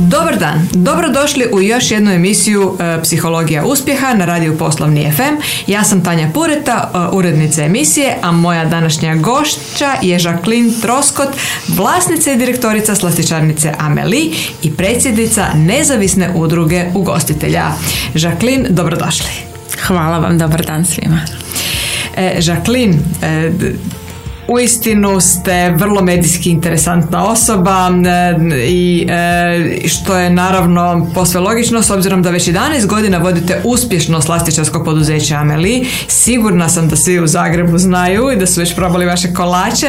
Dobar dan, dobrodošli u još jednu emisiju e, Psihologija uspjeha na radiju Poslovni FM. Ja sam Tanja Pureta, e, urednica emisije, a moja današnja gošća je Jacqueline Troskot, vlasnica i direktorica slastičarnice Ameli i predsjednica nezavisne udruge ugostitelja. Jacqueline, dobrodošli. Hvala vam, dobar dan svima. E, Jacqueline, uistinu ste vrlo medijski interesantna osoba e, i e, što je naravno posve logično s obzirom da već 11 godina vodite uspješno slastičarsko poduzeće Ameli. Sigurna sam da svi u Zagrebu znaju i da su već probali vaše kolače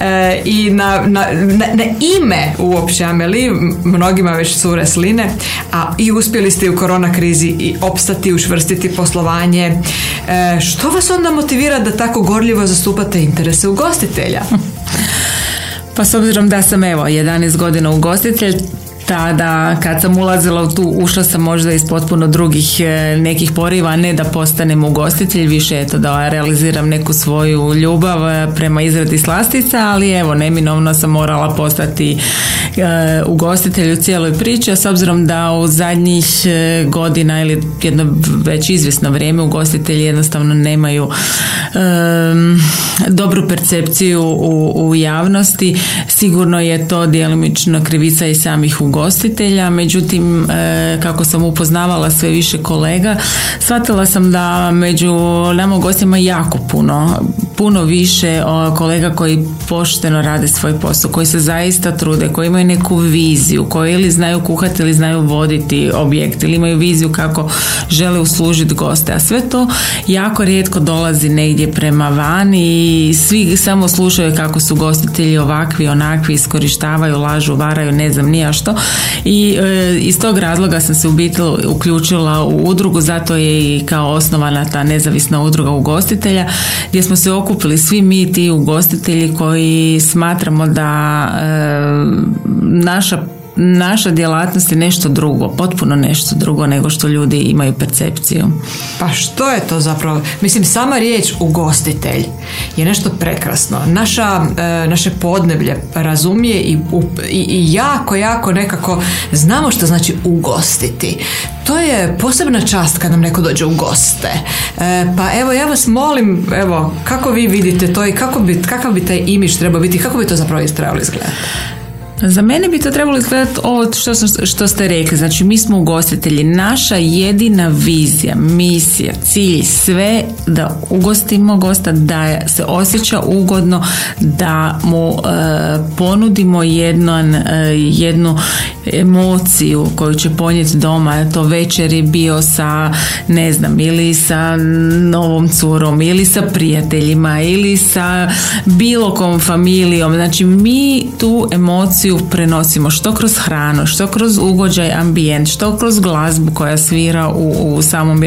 e, i na, na, na, ime uopće Ameli mnogima već su sline, a i uspjeli ste u korona krizi i opstati, učvrstiti poslovanje. Što vas onda motivira da tako gorljivo zastupate interese u ugostitelja? Pa s obzirom da sam evo 11 godina ugostitelj, tada kad sam ulazila u tu ušla sam možda iz potpuno drugih e, nekih poriva ne da postanem ugostitelj više eto da realiziram neku svoju ljubav e, prema izradi slastica ali evo neminovno sam morala postati e, ugostitelj u cijeloj priči a s obzirom da u zadnjih godina ili jedno već izvjesno vrijeme ugostitelji jednostavno nemaju dobru percepciju u, u javnosti sigurno je to djelomično krivica i samih ugostitelja ugostitelja, međutim e, kako sam upoznavala sve više kolega, shvatila sam da među nama gostima jako puno, puno više kolega koji pošteno rade svoj posao, koji se zaista trude, koji imaju neku viziju, koji ili znaju kuhati ili znaju voditi objekt ili imaju viziju kako žele uslužiti goste, a sve to jako rijetko dolazi negdje prema van i svi samo slušaju kako su gostitelji ovakvi, onakvi, iskorištavaju, lažu, varaju, ne znam nija što i e, iz tog razloga sam se u biti uključila u udrugu, zato je i kao osnovana ta nezavisna udruga ugostitelja gdje smo se okupili svi mi ti ugostitelji koji smatramo da e, naša naša djelatnost je nešto drugo, potpuno nešto drugo nego što ljudi imaju percepciju. Pa što je to zapravo? Mislim, sama riječ ugostitelj je nešto prekrasno. Naša, e, naše podneblje razumije i, i, i jako, jako nekako znamo što znači ugostiti. To je posebna čast kad nam neko dođe u goste. E, pa evo, ja vas molim, evo, kako vi vidite to i kako bi, kakav bi taj imiš trebao biti, kako bi to zapravo trebalo izgledati? Za mene bi to trebalo izgledati ovo što, što ste rekli. Znači, mi smo ugostitelji. Naša jedina vizija, misija, cilj, sve da ugostimo gosta, da se osjeća ugodno, da mu e, ponudimo jedno, e, jednu emociju koju će ponijeti doma. To večer je bio sa, ne znam, ili sa novom curom, ili sa prijateljima, ili sa bilo kom familijom. Znači, mi tu emociju prenosimo što kroz hranu, što kroz ugođaj ambijent, što kroz glazbu koja svira u, u samom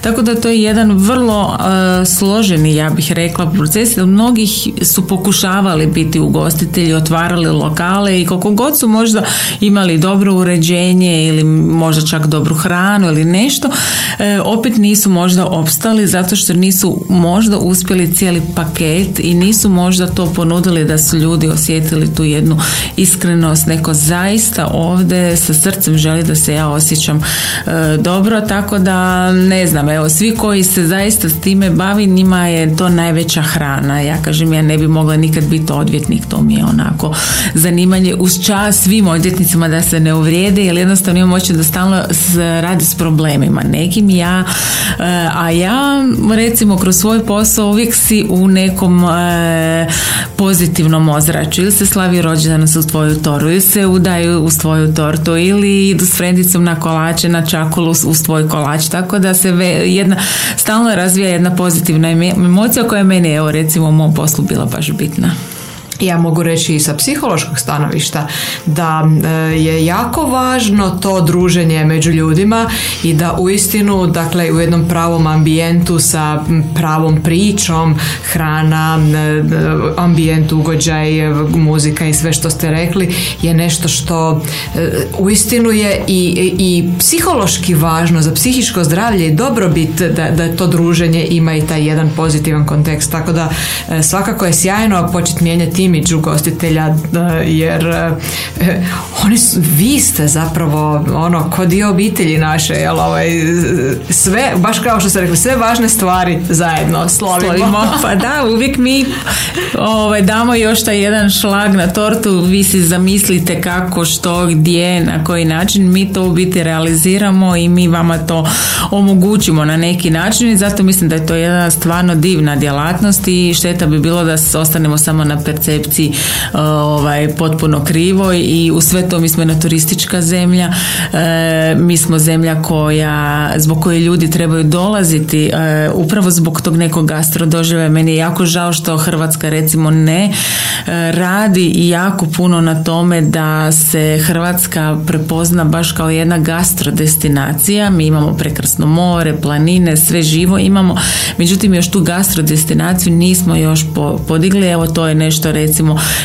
Tako da to je jedan vrlo uh, složeni, ja bih rekla, proces. Mnogih su pokušavali biti ugostitelji, otvarali lokale i koliko god su možda imali dobro uređenje ili možda čak dobru hranu ili nešto, uh, opet nisu možda opstali zato što nisu možda uspjeli cijeli paket i nisu možda to ponudili da su ljudi osjetili tu jednu iskrenu iskrenost, neko zaista ovdje sa srcem želi da se ja osjećam e, dobro, tako da ne znam, evo svi koji se zaista s time bavi, njima je to najveća hrana. Ja kažem, ja ne bi mogla nikad biti odvjetnik, to mi je onako zanimanje uz čas svim odvjetnicima da se ne uvrijede, jer jednostavno imam oči da stalno radi s problemima. Nekim ja, e, a ja recimo kroz svoj posao uvijek si u nekom e, pozitivnom ozračju ili se slavi rođendan u tvoju toru. Ili se udaju u svoju tortu ili idu s frendicom na kolače, na čakulu uz tvoj kolač, tako da se jedna, stalno razvija jedna pozitivna emocija koja je meni, evo recimo u mom poslu bila baš bitna ja mogu reći i sa psihološkog stanovišta da e, je jako važno to druženje među ljudima i da uistinu dakle u jednom pravom ambijentu sa pravom pričom hrana, e, ambijent, ugođaj, muzika i sve što ste rekli je nešto što e, uistinu je i, i psihološki važno za psihičko zdravlje i dobrobit da, da to druženje ima i taj jedan pozitivan kontekst. Tako da svakako je sjajno početi mijenjati imidž ugostitelja jer oni su, vi ste zapravo ono ko dio obitelji naše jel, ovaj, sve, baš kao što ste rekli sve važne stvari zajedno slavimo. pa da, uvijek mi ovaj, damo još taj jedan šlag na tortu, vi si zamislite kako, što, gdje, na koji način, mi to u biti realiziramo i mi vama to omogućimo na neki način i zato mislim da je to jedna stvarno divna djelatnost i šteta bi bilo da ostanemo samo na percepciji ovaj, potpuno krivo i u sve to mi smo jedna turistička zemlja, e, mi smo zemlja koja, zbog koje ljudi trebaju dolaziti e, upravo zbog tog nekog gastrodožive. Meni je jako žao što Hrvatska recimo ne e, radi jako puno na tome da se Hrvatska prepozna baš kao jedna gastrodestinacija. Mi imamo prekrasno more, planine, sve živo imamo. Međutim, još tu gastrodestinaciju nismo još podigli. Evo to je nešto recimo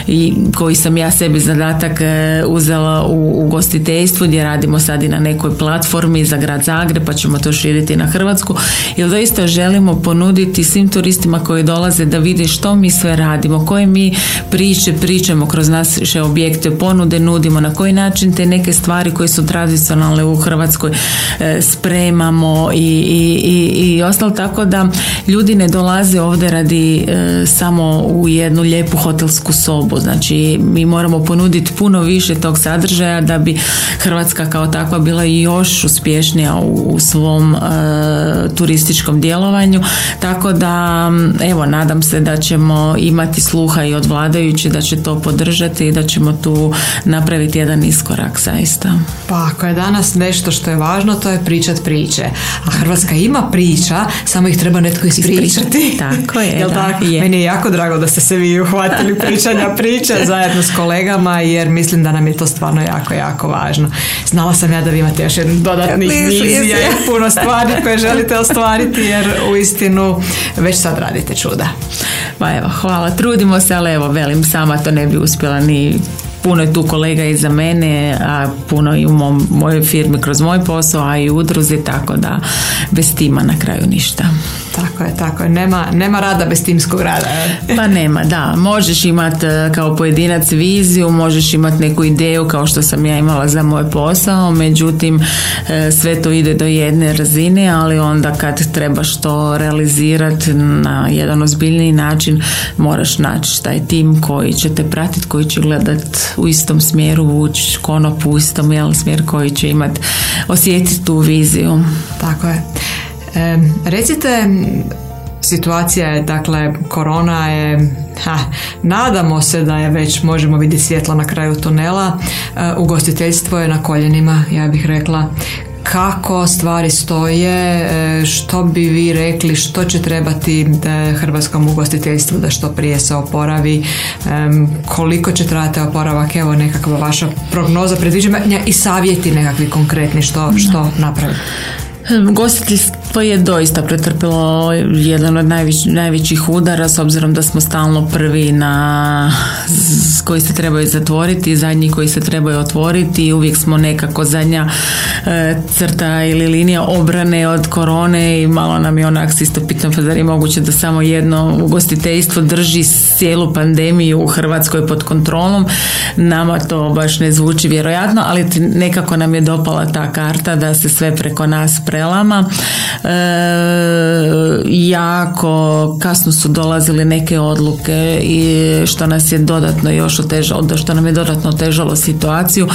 i koji sam ja sebi zadatak e, uzela u ugostiteljstvu gdje radimo sad i na nekoj platformi za grad Zagreb pa ćemo to širiti na Hrvatsku. Jer doista želimo ponuditi svim turistima koji dolaze da vide što mi sve radimo, koje mi priče pričamo kroz naše objekte, ponude nudimo, na koji način te neke stvari koje su tradicionalne u Hrvatskoj e, spremamo i, i, i, i ostalo tako da ljudi ne dolaze ovdje radi e, samo u jednu lijepu hotelsku sobu. Znači mi moramo ponuditi puno više tog sadržaja da bi Hrvatska kao takva bila još uspješnija u, u svom e, turističkom djelovanju. Tako da evo nadam se da ćemo imati sluha i od vladajući da će to podržati i da ćemo tu napraviti jedan iskorak zaista. Pa ako je danas nešto što je važno to je pričat priče. A Hrvatska ima priča, samo ih treba netko ispričati. Tako je. Jel tako? Je. Meni je jako drago da ste se vi uhvatili pričanja priča zajedno s kolegama jer mislim da nam je to stvarno jako, jako važno. Znala sam ja da vi imate još jedan dodatnih vizija i puno stvari koje želite ostvariti jer u istinu već sad radite čuda. Pa evo, hvala. Trudimo se, ali evo, velim, sama to ne bi uspjela ni puno je tu kolega iza mene, a puno i u mom, mojoj firmi kroz moj posao, a i u udruzi, tako da bez tima na kraju ništa. Tako je, tako je. Nema, nema rada bez timskog rada. pa nema, da. Možeš imati e, kao pojedinac viziju, možeš imati neku ideju kao što sam ja imala za moj posao, međutim e, sve to ide do jedne razine, ali onda kad trebaš to realizirati na jedan ozbiljniji način, moraš naći taj tim koji će te pratiti, koji će gledat u istom smjeru, vući konop u istom jel, smjer koji će imati, osjetiti tu viziju. Tako je. E, recite, situacija je, dakle, korona je, ha, nadamo se da je već, možemo vidjeti svjetlo na kraju tunela, e, ugostiteljstvo je na koljenima, ja bih rekla, kako stvari stoje, e, što bi vi rekli, što će trebati hrvatskom ugostiteljstvu da što prije se oporavi, koliko će trajati oporavak, evo nekakva vaša prognoza, predviđanja i savjeti nekakvi konkretni što, što napraviti. Gostiteljstvo je doista pretrpilo jedan od najvećih udara s obzirom da smo stalno prvi na koji se trebaju zatvoriti, zadnji koji se trebaju otvoriti i uvijek smo nekako zadnja e, crta ili linija obrane od korone i malo nam je onak isto pitam pa zar je moguće da samo jedno ugostiteljstvo drži cijelu pandemiju u Hrvatskoj pod kontrolom. Nama to baš ne zvuči vjerojatno, ali nekako nam je dopala ta karta da se sve preko nas prelama. E, jako kasno su dolazile neke odluke i što nas je dodatno još otežalo, što nam je dodatno otežalo situaciju.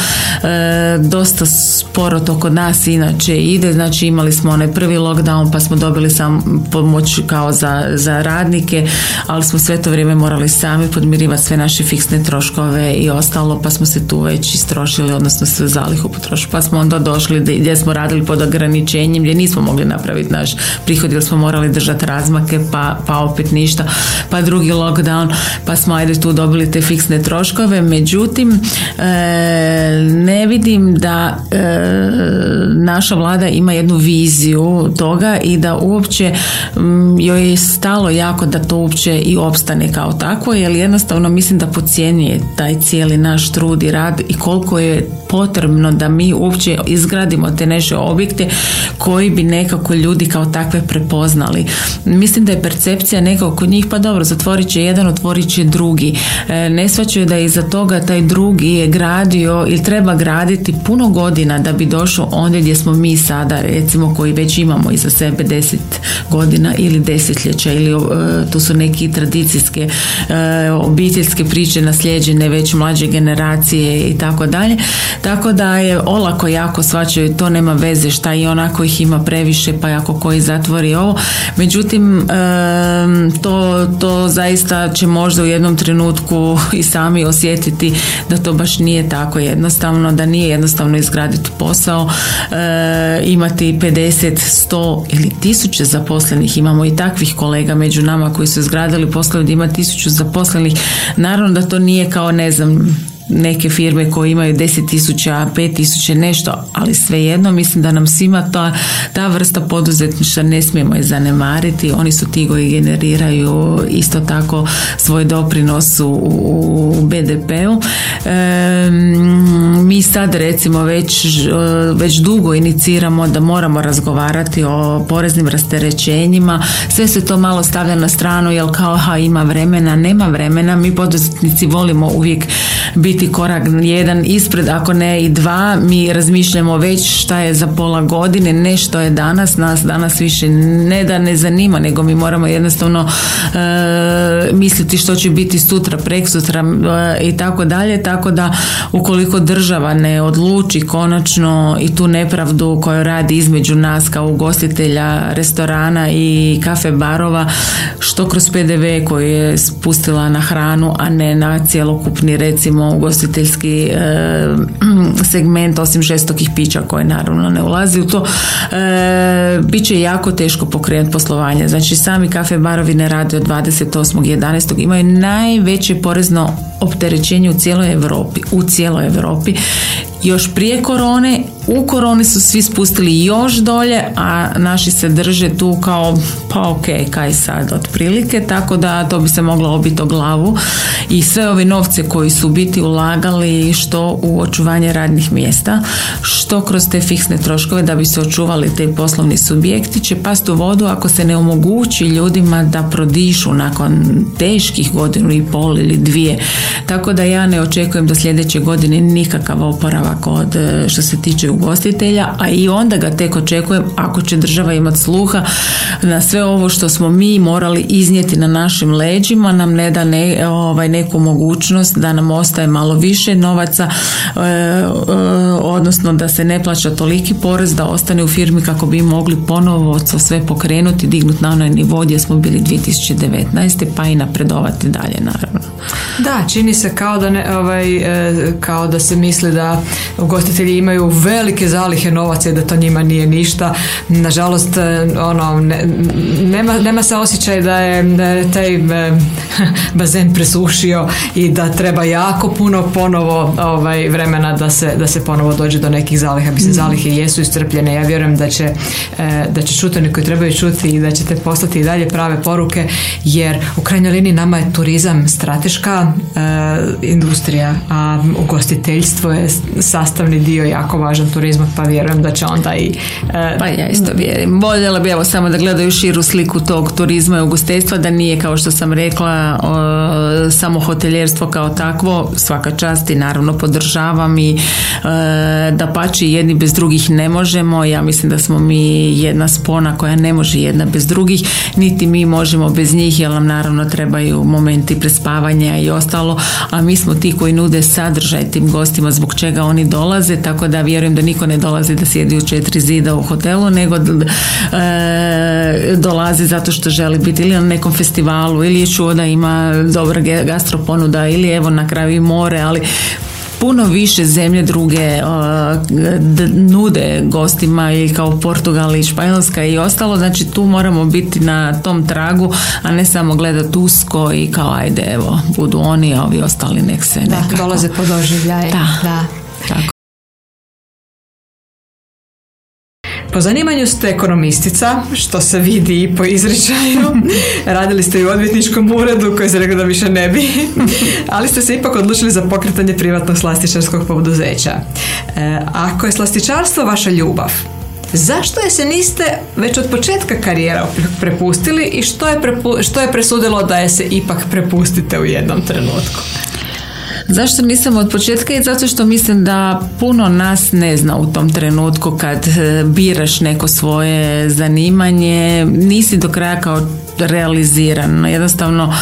E, dosta sporo to kod nas inače ide, znači imali smo onaj prvi lockdown pa smo dobili sam pomoć kao za, za radnike, ali smo sve to vrijeme morali sami podmirivati sve naše fiksne troškove i ostalo, pa smo se tu već istrošili, odnosno sve zalihu potrošili, pa smo onda došli gdje smo radili pod ograničenjem gdje nismo mogli napraviti naš prihod jer smo morali držati razmake pa, pa opet ništa pa drugi lockdown pa smo ajde tu dobili te fiksne troškove. Međutim e, ne vidim da e, naša vlada ima jednu viziju toga i da uopće joj je stalo jako da to uopće i opstane kao tako jer jednostavno mislim da pocijenjuje taj cijeli naš trud i rad i koliko je potrebno da mi uopće izgradimo te naše objekte koji bi nekako ljudi ljudi kao takve prepoznali. Mislim da je percepcija nekog kod njih, pa dobro, zatvorit će jedan, otvorit će drugi. E, ne svaćaju da je iza toga taj drugi je gradio ili treba graditi puno godina da bi došao ondje gdje smo mi sada, recimo koji već imamo iza sebe deset godina ili desetljeća ili uh, tu su neki tradicijske obiteljske priče naslijeđene već mlađe generacije i tako dalje. Tako da je olako jako svačaju, to nema veze šta i onako ih ima previše pa ako koji zatvori ovo. Međutim, to, to zaista će možda u jednom trenutku i sami osjetiti da to baš nije tako jednostavno, da nije jednostavno izgraditi posao, imati 50, 100 ili tisuće zaposlenih. Imamo i takvih kolega među nama koji su izgradili poslove da ima tisuću zaposlenih. Naravno da to nije kao ne znam neke firme koje imaju 10.000, 5.000 nešto, ali svejedno mislim da nam svima ta, ta vrsta poduzetništva ne smijemo je zanemariti. Oni su ti koji generiraju isto tako svoj doprinos u, u BDP-u. mi sad recimo već, već dugo iniciramo da moramo razgovarati o poreznim rasterećenjima. Sve se to malo stavlja na stranu jer kao ha ima vremena, nema vremena. Mi poduzetnici volimo uvijek biti biti korak jedan ispred, ako ne i dva, mi razmišljamo već šta je za pola godine, ne što je danas, nas danas više ne da ne zanima, nego mi moramo jednostavno e, misliti što će biti sutra, preksutra e, i tako dalje, tako da ukoliko država ne odluči konačno i tu nepravdu koju radi između nas kao ugostitelja restorana i kafe barova, što kroz PDV koji je spustila na hranu, a ne na cjelokupni recimo ugostiteljski e, segment osim žestokih pića koje naravno ne ulazi u to e, bit će jako teško pokrenuti poslovanje znači sami kafe barovi ne rade od 28.11. imaju najveće porezno opterećenje u cijeloj Europi u cijeloj Europi još prije korone. U koroni su svi spustili još dolje, a naši se drže tu kao pa ok, kaj sad otprilike, tako da to bi se moglo obiti o glavu. I sve ove novce koji su biti ulagali što u očuvanje radnih mjesta, što kroz te fiksne troškove da bi se očuvali te poslovni subjekti će pasti u vodu ako se ne omogući ljudima da prodišu nakon teških godinu i pol ili dvije. Tako da ja ne očekujem do sljedeće godine nikakav oporavak od što se tiče ugostitelja, a i onda ga tek očekujem ako će država imati sluha na sve ovo što smo mi morali iznijeti na našim leđima, nam ne da ne, ovaj, neku mogućnost da nam ostaje malo više novaca, e, e, odnosno da se ne plaća toliki porez da ostane u firmi kako bi mogli ponovo sve pokrenuti, dignuti na onaj nivo gdje smo bili 2019. pa i napredovati dalje naravno. Da, čini se kao da, ne, ovaj, e, kao da se misli da ugostitelji imaju velike zalihe novaca i da to njima nije ništa. Nažalost, e, ono, nema, nema se osjećaj da je taj e, bazen presušio i da treba jako puno ponovo ovaj, vremena da se, da se ponovo dođe do nekih zaliha. Mislim, mm. zalihe jesu iscrpljene. Ja vjerujem da će, da će čuti oni koji trebaju čuti i da ćete poslati i dalje prave poruke jer u krajnjoj liniji nama je turizam strateška industrija, a ugostiteljstvo je sastavni dio jako važan turizma, pa vjerujem da će onda i... E, pa ja isto vjerujem. Voljela bi evo samo da gledaju širu sliku tog turizma i ugostiteljstva, da nije kao što sam rekla samo hoteljerstvo kao takvo, svaka čast i naravno podržavam i e, da pači jedni bez drugih ne možemo. Ja mislim da smo mi jedna spona koja ne može jedna bez drugih, niti mi možemo bez njih, jer nam naravno trebaju momenti prespavanja i ostalo, a mi smo ti koji nude sadržaj tim gostima zbog čega oni dolaze, tako da vjerujem da niko ne dolazi da sjedi u četiri zida u hotelu, nego e, dolazi zato što želi biti ili na nekom festivalu ili je čuo da ima dobra gastroponuda ili evo na kraju i more, ali puno više zemlje druge nude gostima i kao Portugal i Španjolska i ostalo, znači tu moramo biti na tom tragu, a ne samo gledati usko i kao ajde evo, budu oni, a ovi ostali nek se nekako. Da, dolaze po doživljaj. Da, da. Tako. Po zanimanju ste ekonomistica, što se vidi i po izričaju. Radili ste i u odvjetničkom uredu koji se rekao da više ne bi. Ali ste se ipak odlučili za pokretanje privatnog slastičarskog poduzeća. E, ako je slastičarstvo vaša ljubav, Zašto je se niste već od početka karijera prepustili i što je, što je presudilo da je se ipak prepustite u jednom trenutku? Zašto nisam od početka? I zato što mislim da puno nas ne zna u tom trenutku kad e, biraš neko svoje zanimanje, nisi do kraja kao realiziran. Jednostavno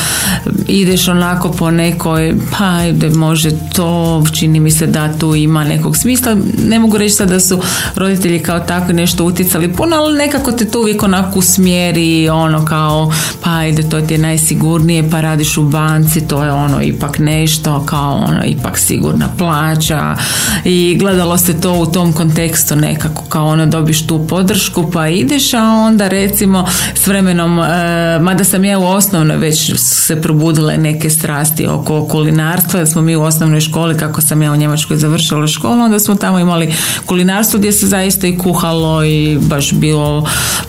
ideš onako po nekoj, pa može to, čini mi se da tu ima nekog smisla. Ne mogu reći sad da su roditelji kao takvi nešto utjecali puno, ali nekako te to uvijek onako usmjeri, ono kao, pa ajde, to ti je najsigurnije, pa radiš u banci, to je ono ipak nešto, kao ono, ipak sigurna plaća i gledalo se to u tom kontekstu nekako, kao ono dobiš tu podršku, pa ideš, a onda recimo s vremenom e, mada sam ja u osnovnoj već se probudile neke strasti oko kulinarstva, da smo mi u osnovnoj školi, kako sam ja u Njemačkoj završila školu, onda smo tamo imali kulinarstvo gdje se zaista i kuhalo i baš bilo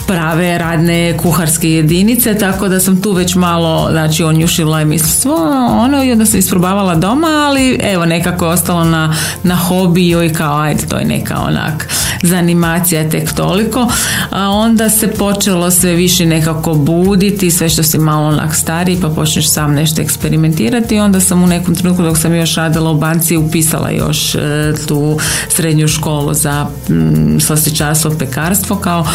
prave radne kuharske jedinice, tako da sam tu već malo znači onjušila i mislila ono i onda sam isprobavala doma, ali evo nekako je ostalo na, na hobiju i kao ajde to je neka onak zanimacija tek toliko, a onda se počelo sve više nekako buditi, sve što si malo onak stariji pa počneš sam nešto eksperimentirati onda sam u nekom trenutku dok sam još radila u banci upisala još e, tu srednju školu za mm, slastičarstvo, pekarstvo kao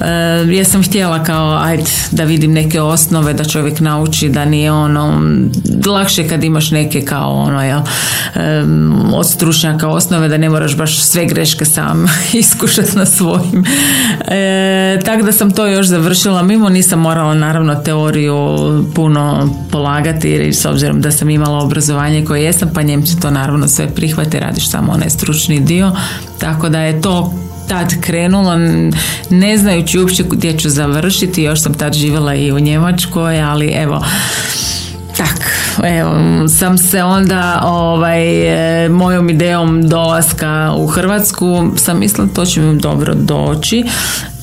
e, ja sam htjela kao ajde da vidim neke osnove da čovjek nauči da nije ono lakše kad imaš neke kao ono jel, od stručnjaka osnove da ne moraš baš sve greške sam iskušati na svojim. E, tako da sam to još završila mimo, nisam morala naravno teoriju puno polagati jer s obzirom da sam imala obrazovanje koje jesam, pa Njemci to naravno sve prihvate, radiš samo onaj stručni dio, tako da je to tad krenulo, ne znajući uopće gdje ću završiti, još sam tad živjela i u Njemačkoj, ali evo, tak, evo, sam se onda ovaj, mojom idejom dolaska u Hrvatsku sam mislila to će mi dobro doći.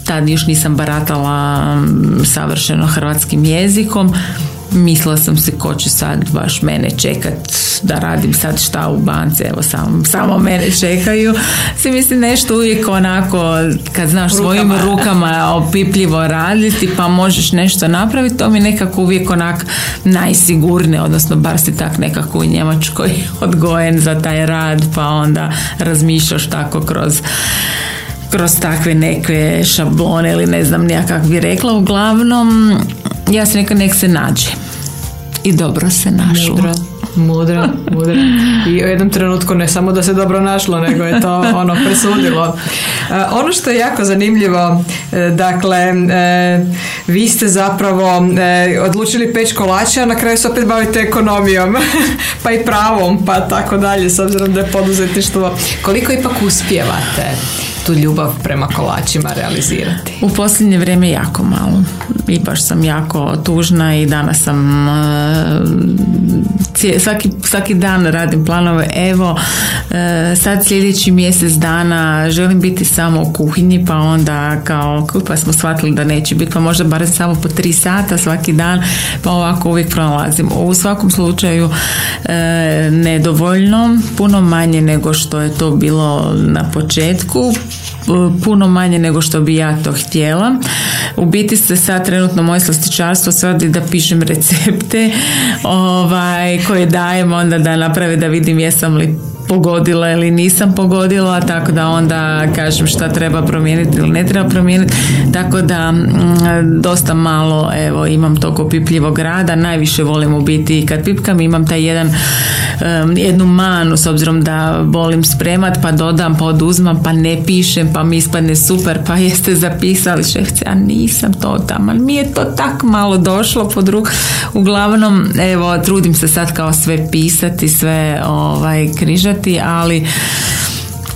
Tad još nisam baratala savršeno hrvatskim jezikom mislila sam se ko će sad baš mene čekat da radim sad šta u banci, evo samo, samo mene čekaju. Si mislim nešto uvijek onako kad znaš svojim rukama opipljivo raditi pa možeš nešto napraviti, to mi nekako uvijek onak najsigurnije, odnosno bar si tak nekako u Njemačkoj odgojen za taj rad pa onda razmišljaš tako kroz kroz takve neke šablone ili ne znam nija bi rekla. Uglavnom, ja sam neka nek se nađe. I dobro se našlo. Mudro, mudro, mudro. I u jednom trenutku ne samo da se dobro našlo, nego je to ono presudilo. E, ono što je jako zanimljivo, e, dakle, e, vi ste zapravo odlučili peć kolača, a na kraju se opet bavite ekonomijom, pa i pravom, pa tako dalje, s obzirom da je poduzetništvo. Koliko ipak uspijevate? Tu ljubav prema kolačima realizirati? U posljednje vrijeme jako malo. I baš sam jako tužna i danas sam uh, svaki, svaki dan radim planove. Evo, uh, sad sljedeći mjesec dana želim biti samo u kuhinji, pa onda kao pa smo shvatili da neće biti, pa možda barem samo po tri sata svaki dan, pa ovako uvijek pronalazim. U svakom slučaju uh, nedovoljno, puno manje nego što je to bilo na početku puno manje nego što bi ja to htjela. U biti se sad trenutno moje slastičarstvo svodi da pišem recepte ovaj, koje dajem onda da naprave da vidim jesam li pogodila ili nisam pogodila, tako da onda kažem šta treba promijeniti ili ne treba promijeniti. Tako da mm, dosta malo evo imam tog opipljivog rada, najviše volim u biti kad pipkam imam taj jedan jednu manu s obzirom da volim spremat pa dodam pa oduzmam pa ne pišem pa mi ispadne super pa jeste zapisali šefce a nisam to tamo ali mi je to tak malo došlo pod ruk uglavnom evo trudim se sad kao sve pisati sve ovaj križati ali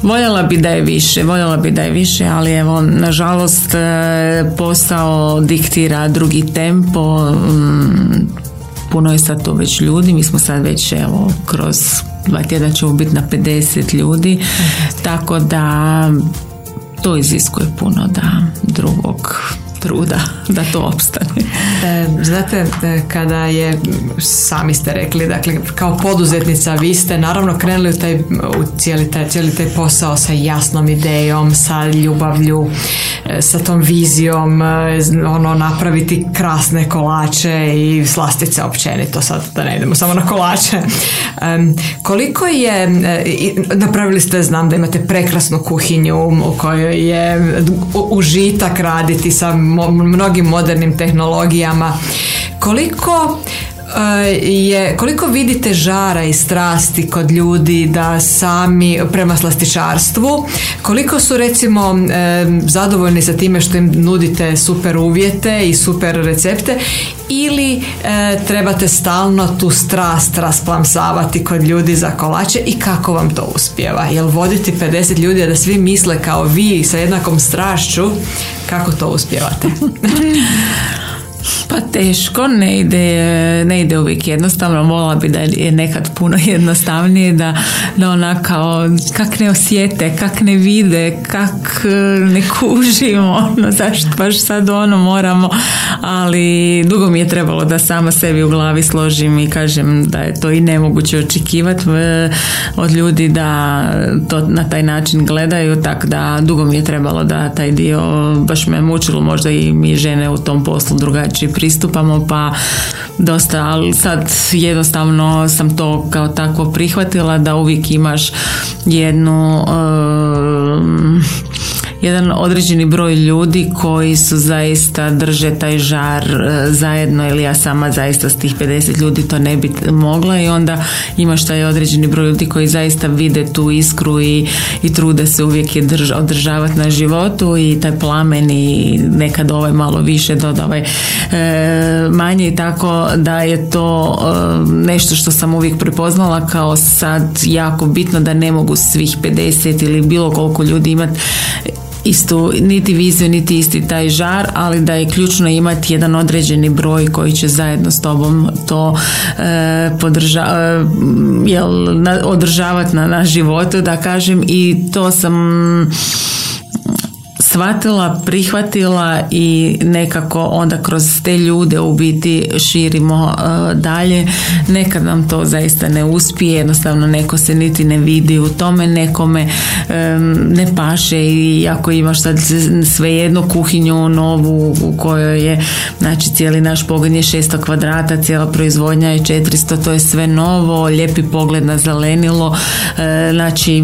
Voljela bi da je više, voljela bi da je više, ali evo, nažalost, e, posao diktira drugi tempo, mm, puno je sad to već ljudi, mi smo sad već evo kroz dva tjedna ćemo biti na 50 ljudi, tako da to iziskuje puno da drugog truda da to opstane. E, znate, e, kada je, sami ste rekli, dakle, kao poduzetnica vi ste naravno krenuli u, taj, u cijeli, taj, cijeli taj posao sa jasnom idejom, sa ljubavlju, e, sa tom vizijom, ono, napraviti krasne kolače i slastice općenito, sad da ne idemo samo na kolače. koliko je, napravili ste, znam da imate prekrasnu kuhinju u kojoj je užitak raditi sa mnogim modernim tehnologijama. Koliko je, koliko vidite žara i strasti kod ljudi da sami prema slastičarstvu, koliko su recimo zadovoljni sa time što im nudite super uvjete i super recepte ili e, trebate stalno tu strast rasplamsavati kod ljudi za kolače i kako vam to uspjeva? Jel voditi 50 ljudi da svi misle kao vi sa jednakom strašću, kako to uspjevate? Pa teško, ne ide, ne ide uvijek jednostavno, volila bi da je nekad puno jednostavnije da, da ona kao kak ne osjete, kak ne vide, kak e, ne kužimo, ono, zašto baš sad ono moramo, ali dugo mi je trebalo da sama sebi u glavi složim i kažem da je to i nemoguće očekivati e, od ljudi da to na taj način gledaju, tako da dugo mi je trebalo da taj dio baš me mučilo, možda i mi žene u tom poslu drugačije pristupamo pa dosta, ali sad jednostavno sam to kao takvo prihvatila da uvijek imaš jednu jedan određeni broj ljudi koji su zaista drže taj žar e, zajedno ili ja sama zaista s tih 50 ljudi to ne bi mogla i onda imaš taj određeni broj ljudi koji zaista vide tu iskru i, i trude se uvijek je održavati na životu i taj plamen i nekad ovaj malo više doda ovaj manje i tako da je to e, nešto što sam uvijek prepoznala kao sad jako bitno da ne mogu svih 50 ili bilo koliko ljudi imati istu niti viziju niti isti taj žar ali da je ključno imati jedan određeni broj koji će zajedno s tobom to e, podrža, e, jel, održavati na, na životu da kažem i to sam shvatila, prihvatila i nekako onda kroz te ljude u biti širimo uh, dalje. Nekad nam to zaista ne uspije, jednostavno neko se niti ne vidi u tome, nekome um, ne paše i ako imaš sad svejednu kuhinju novu u kojoj je znači cijeli naš pogon je 600 kvadrata, cijela proizvodnja je 400, to je sve novo, lijepi pogled na zelenilo, uh, znači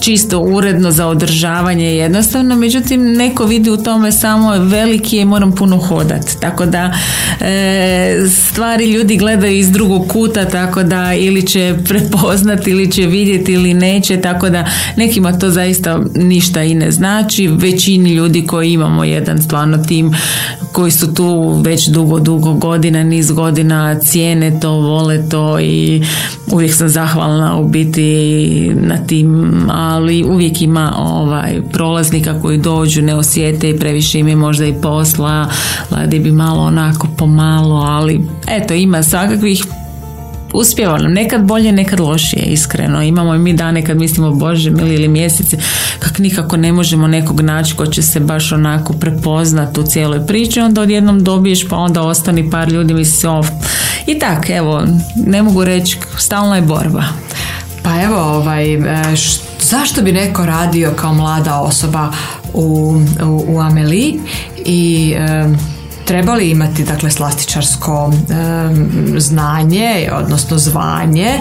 čisto uredno za održavanje jednostavno jednostavno, međutim neko vidi u tome samo veliki je moram puno hodati. Tako da e, stvari ljudi gledaju iz drugog kuta, tako da ili će prepoznati ili će vidjeti ili neće, tako da nekima to zaista ništa i ne znači. Većini ljudi koji imamo jedan stvarno tim koji su tu već dugo, dugo godina, niz godina cijene to, vole to i uvijek sam zahvalna u biti na tim, ali uvijek ima ovaj prolaznika koji dođu, ne osjete i previše im je možda i posla, ladi bi malo onako pomalo, ali eto ima svakakvih uspjeva nam nekad bolje, nekad lošije, iskreno. Imamo i mi dane kad mislimo bože mili ili mjeseci, kak nikako ne možemo nekog naći ko će se baš onako prepoznat u cijeloj priči, onda odjednom dobiješ pa onda ostani par ljudi misli oh. i tak, evo, ne mogu reći, stalna je borba. Pa evo, ovaj, e, zašto bi neko radio kao mlada osoba u, u, u Ameli i e, trebali imati dakle slastičarsko znanje odnosno zvanje?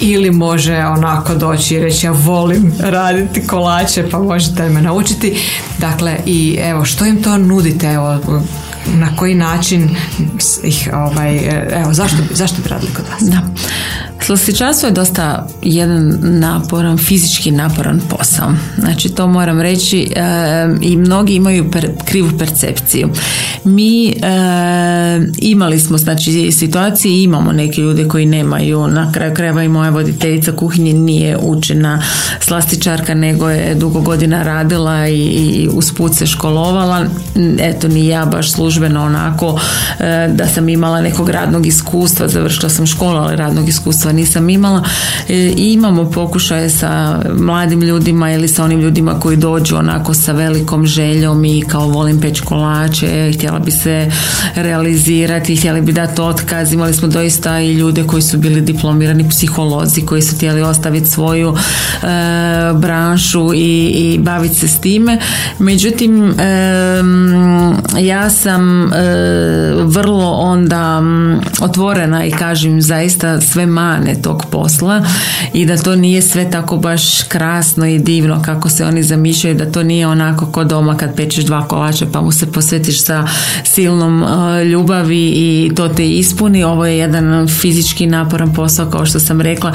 Ili može onako doći i reći ja volim raditi kolače pa možete me naučiti? Dakle i evo što im to nudite? Evo na koji način ih ovaj evo zašto, zašto bi radili kod vas? Da Slastičarstvo je dosta jedan naporan, fizički naporan posao. Znači to moram reći i mnogi imaju krivu percepciju. Mi imali smo znači situacije imamo neke ljude koji nemaju, na kraju krajeva i moja voditeljica kuhinje nije učena slastičarka nego je dugo godina radila i, i usput se školovala. Eto ni ja baš službeno onako da sam imala nekog radnog iskustva, završila sam školu, ali radnog iskustva nisam imala. E, imamo pokušaje sa mladim ljudima ili sa onim ljudima koji dođu onako sa velikom željom i kao volim peć kolače, htjela bi se realizirati, htjeli bi dati otkaz. Imali smo doista i ljude koji su bili diplomirani psiholozi koji su htjeli ostaviti svoju e, branšu i, i baviti se s time. Međutim, ja sam e, vrlo onda otvorena i kažem zaista sve mane tog posla i da to nije sve tako baš krasno i divno kako se oni zamišljaju, da to nije onako ko doma kad pečeš dva kolača pa mu se posvetiš sa silnom e, ljubavi i to te ispuni. Ovo je jedan fizički naporan posao kao što sam rekla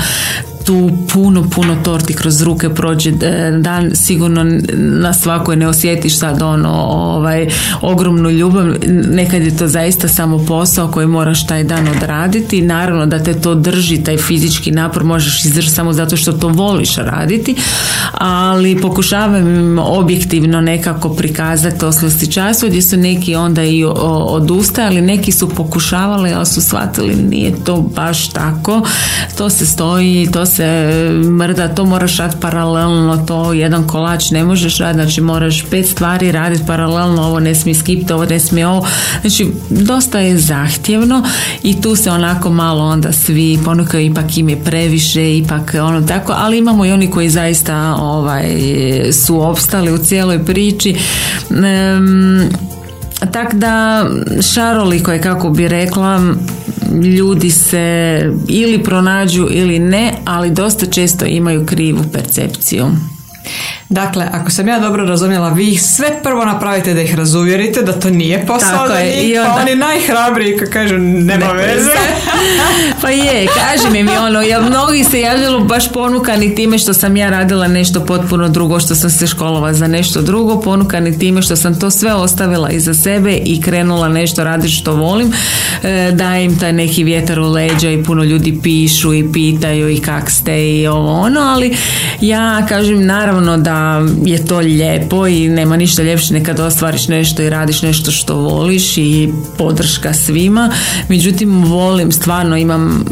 tu puno, puno torti kroz ruke prođe e, dan, sigurno na svakoj ne osjetiš sad ono ovaj, ogromnu ljubav, nekad je to zaista samo posao koji moraš taj dan odraditi, naravno da te to drži, taj fizički napor možeš izdržati samo zato što to voliš raditi, ali pokušavam objektivno nekako prikazati oslosti času gdje su neki onda i odustajali, neki su pokušavali, ali su shvatili nije to baš tako, to se stoji, to se mrda, to moraš raditi paralelno, to jedan kolač ne možeš raditi, znači moraš pet stvari raditi paralelno, ovo ne smije skipti, ovo ne smije ovo, znači dosta je zahtjevno i tu se onako malo onda svi ponukaju, ipak im je previše, ipak ono tako, ali imamo i oni koji zaista ovaj, su opstali u cijeloj priči. Um, tak da šaroliko je kako bi rekla ljudi se ili pronađu ili ne, ali dosta često imaju krivu percepciju. Dakle, ako sam ja dobro razumjela, vi ih sve prvo napravite da ih razuvjerite da to nije posao Tako je. I pa onda... pa oni najhrabriji kad kažu nema veze. pa je, kaži mi mi ono, ja mnogi se javljalo baš ponukani time što sam ja radila nešto potpuno drugo, što sam se školova za nešto drugo, ponukani time što sam to sve ostavila iza sebe i krenula nešto raditi što volim, e, dajem taj neki vjetar u leđa i puno ljudi pišu i pitaju i kak ste i ovo ono, ali ja kažem naravno da je to lijepo i nema ništa ljepše nekad ostvariš nešto i radiš nešto što voliš i podrška svima. Međutim, volim, stvarno imam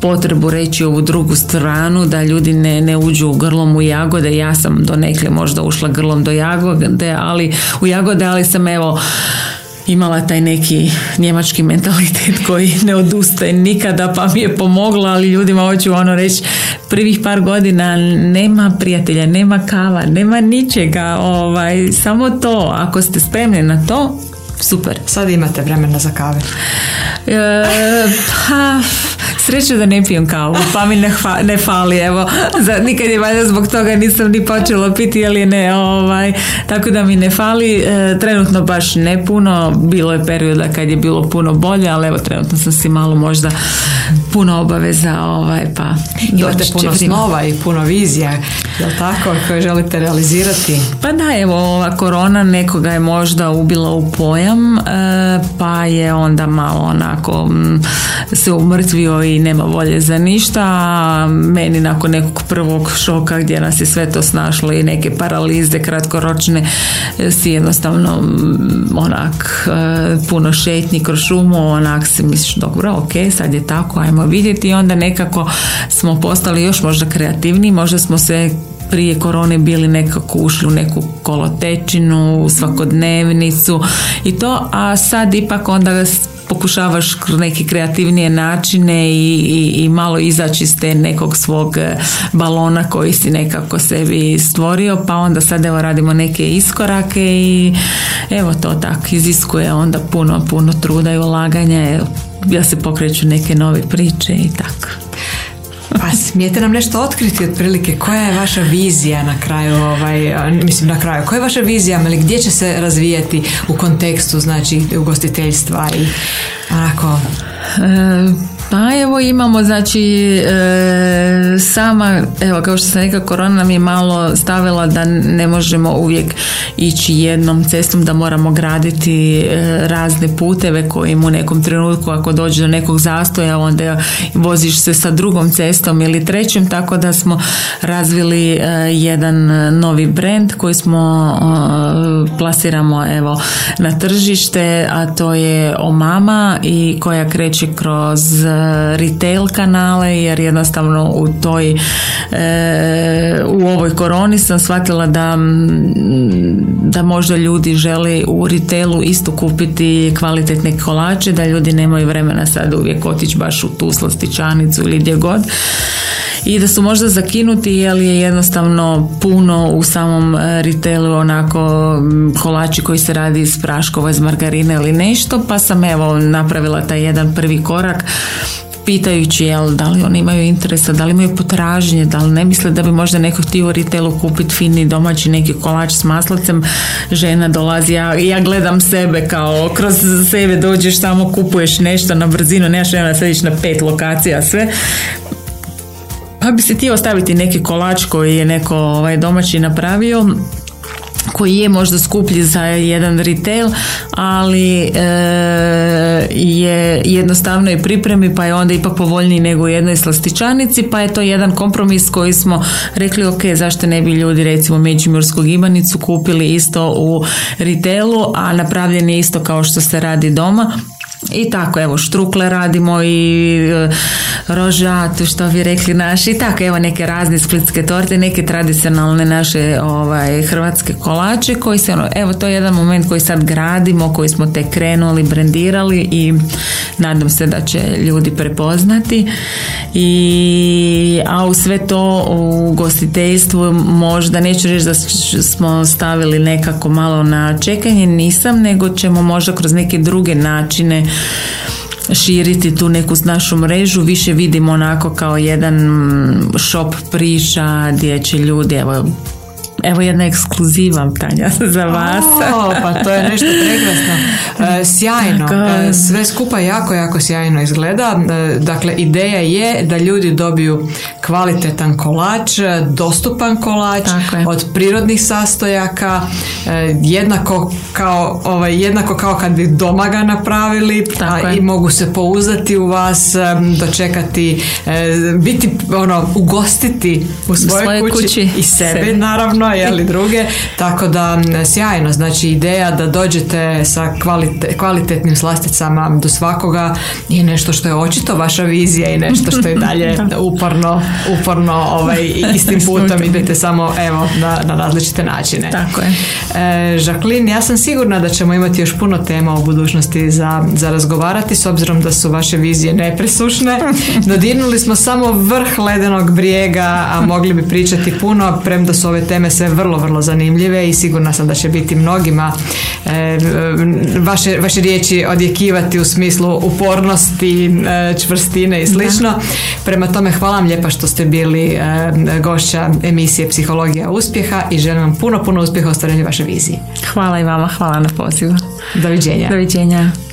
potrebu reći ovu drugu stranu da ljudi ne, ne uđu grlom u jagode. Ja sam donekle možda ušla grlom do jagode, ali u jagode, ali sam evo imala taj neki njemački mentalitet koji ne odustaje nikada pa mi je pomogla, ali ljudima hoću ono reći prvih par godina nema prijatelja, nema kava, nema ničega, ovaj, samo to, ako ste spremni na to, super. Sad imate vremena za kave. E, pa, Sreće da ne pijem kavu, pa mi ne, ne fali, evo. Za, nikad je valjda zbog toga nisam ni počela piti, ali ne, ovaj, tako da mi ne fali. E, trenutno baš ne puno, bilo je perioda kad je bilo puno bolje, ali evo trenutno sam si malo možda puno obaveza, ovaj, pa Imate puno snova i puno vizija, jel tako, koje želite realizirati? Pa da, evo, ova korona nekoga je možda ubila u pojam, e, pa je onda malo onako se umrtvio i nema volje za ništa, meni nakon nekog prvog šoka gdje nas je sve to snašlo i neke paralize kratkoročne si jednostavno onak e, puno šetnji kroz šumu, onak se misliš dobro, ok, sad je tako, ajmo vidjeti i onda nekako smo postali još možda kreativniji, možda smo se prije korone bili nekako ušli u neku kolotečinu, svakodnevnicu i to, a sad ipak onda pokušavaš kroz neke kreativnije načine i, i, i malo izaći iz te nekog svog e, balona koji si nekako sebi stvorio pa onda sad evo radimo neke iskorake i evo to tako iziskuje onda puno puno truda i ulaganja ja se pokreću neke nove priče i tako pa smijete nam nešto otkriti otprilike? Koja je vaša vizija na kraju ovaj, mislim na kraju, koja je vaša vizija ali gdje će se razvijati u kontekstu znači ugostiteljstva i onako? E, pa evo imamo znači e, sama, evo kao što sam rekla korona nam je malo stavila da ne možemo uvijek ići jednom cestom, da moramo graditi e, razne puteve kojim u nekom trenutku ako dođe do nekog zastoja onda voziš se sa drugom cestom ili trećim, tako da smo razvili e, jedan novi brand koji smo plasiramo evo na tržište, a to je Omama i koja kreće kroz retail kanale jer jednostavno u toj u ovoj koroni sam shvatila da da možda ljudi žele u retailu isto kupiti kvalitetne kolače, da ljudi nemaju vremena sad uvijek otići baš u tu slastičanicu ili gdje god i da su možda zakinuti jer je jednostavno puno u samom e, retailu onako kolači koji se radi iz praškova, iz margarine ili nešto pa sam evo napravila taj jedan prvi korak pitajući jel, da li oni imaju interesa, da li imaju potražnje, da li ne misle da bi možda neko htio u retailu kupiti fini domaći neki kolač s maslacem, žena dolazi, ja, ja gledam sebe kao kroz sebe dođeš samo kupuješ nešto na brzinu, nemaš vremena sediš na pet lokacija sve, pa bi se ti ostaviti neki kolač koji je neko ovaj, domaći napravio koji je možda skuplji za jedan retail, ali e, je jednostavno i pripremi pa je onda ipak povoljniji nego u jednoj slastičanici pa je to jedan kompromis koji smo rekli ok, zašto ne bi ljudi recimo međimursku gibanicu kupili isto u retailu, a napravljen je isto kao što se radi doma i tako, evo, štrukle radimo i e, rožatu, što bi rekli naši, i tako, evo, neke razne splitske torte, neke tradicionalne naše ovaj, hrvatske kolače koji se, ono, evo, to je jedan moment koji sad gradimo, koji smo te krenuli, brendirali i nadam se da će ljudi prepoznati. I a u sve to u gostiteljstvu možda neću reći da smo stavili nekako malo na čekanje, nisam, nego ćemo možda kroz neke druge načine širiti tu neku našu mrežu, više vidimo onako kao jedan shop priča gdje će ljudi, evo Evo jedna ekskluziva, Tanja, za vas. O, pa to je nešto prekrasno. E, sjajno. E, sve skupa jako, jako sjajno izgleda. E, dakle, ideja je da ljudi dobiju kvalitetan kolač, dostupan kolač od prirodnih sastojaka, jednako kao, ovaj, jednako kao kad bi doma ga napravili i mogu se pouzdati u vas, dočekati, biti, ono, ugostiti u svojoj, kući, i sebe, naravno jeli druge, tako da sjajno, znači ideja da dođete sa kvalitetnim slasticama do svakoga je nešto što je očito vaša vizija i nešto što je dalje uporno, uporno ovaj, istim putom idete samo evo na, na različite načine. Tako je. E, Jacqueline, ja sam sigurna da ćemo imati još puno tema u budućnosti za, za razgovarati s obzirom da su vaše vizije nepresušne. Dodirnuli smo samo vrh ledenog brijega, a mogli bi pričati puno, premda su ove teme sve vrlo, vrlo zanimljive i sigurna sam da će biti mnogima e, vaše, vaše riječi odjekivati u smislu upornosti, e, čvrstine i slično. Prema tome hvala vam lijepa što ste bili e, gošća emisije Psihologija uspjeha i želim vam puno, puno uspjeha u ostvarenju vaše vizije. Hvala i vama, hvala na pozivu. Doviđenja. Doviđenja.